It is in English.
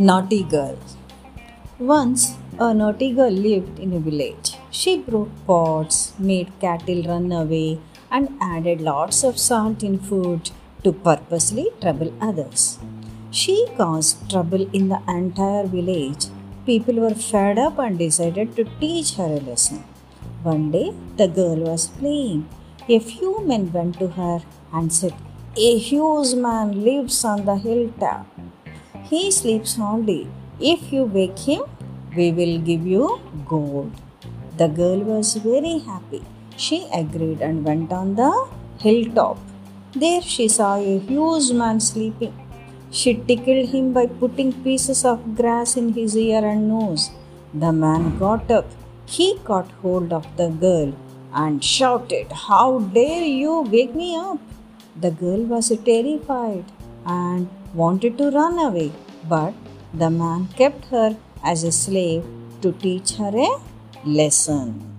Naughty Girl Once a naughty girl lived in a village. She broke pots, made cattle run away, and added lots of salt in food to purposely trouble others. She caused trouble in the entire village. People were fed up and decided to teach her a lesson. One day, the girl was playing. A few men went to her and said, A huge man lives on the hilltop. He sleeps only. If you wake him, we will give you gold. The girl was very happy. She agreed and went on the hilltop. There she saw a huge man sleeping. She tickled him by putting pieces of grass in his ear and nose. The man got up. He caught hold of the girl and shouted, How dare you wake me up? The girl was terrified and wanted to run away, but the man kept her as a slave to teach her a lesson.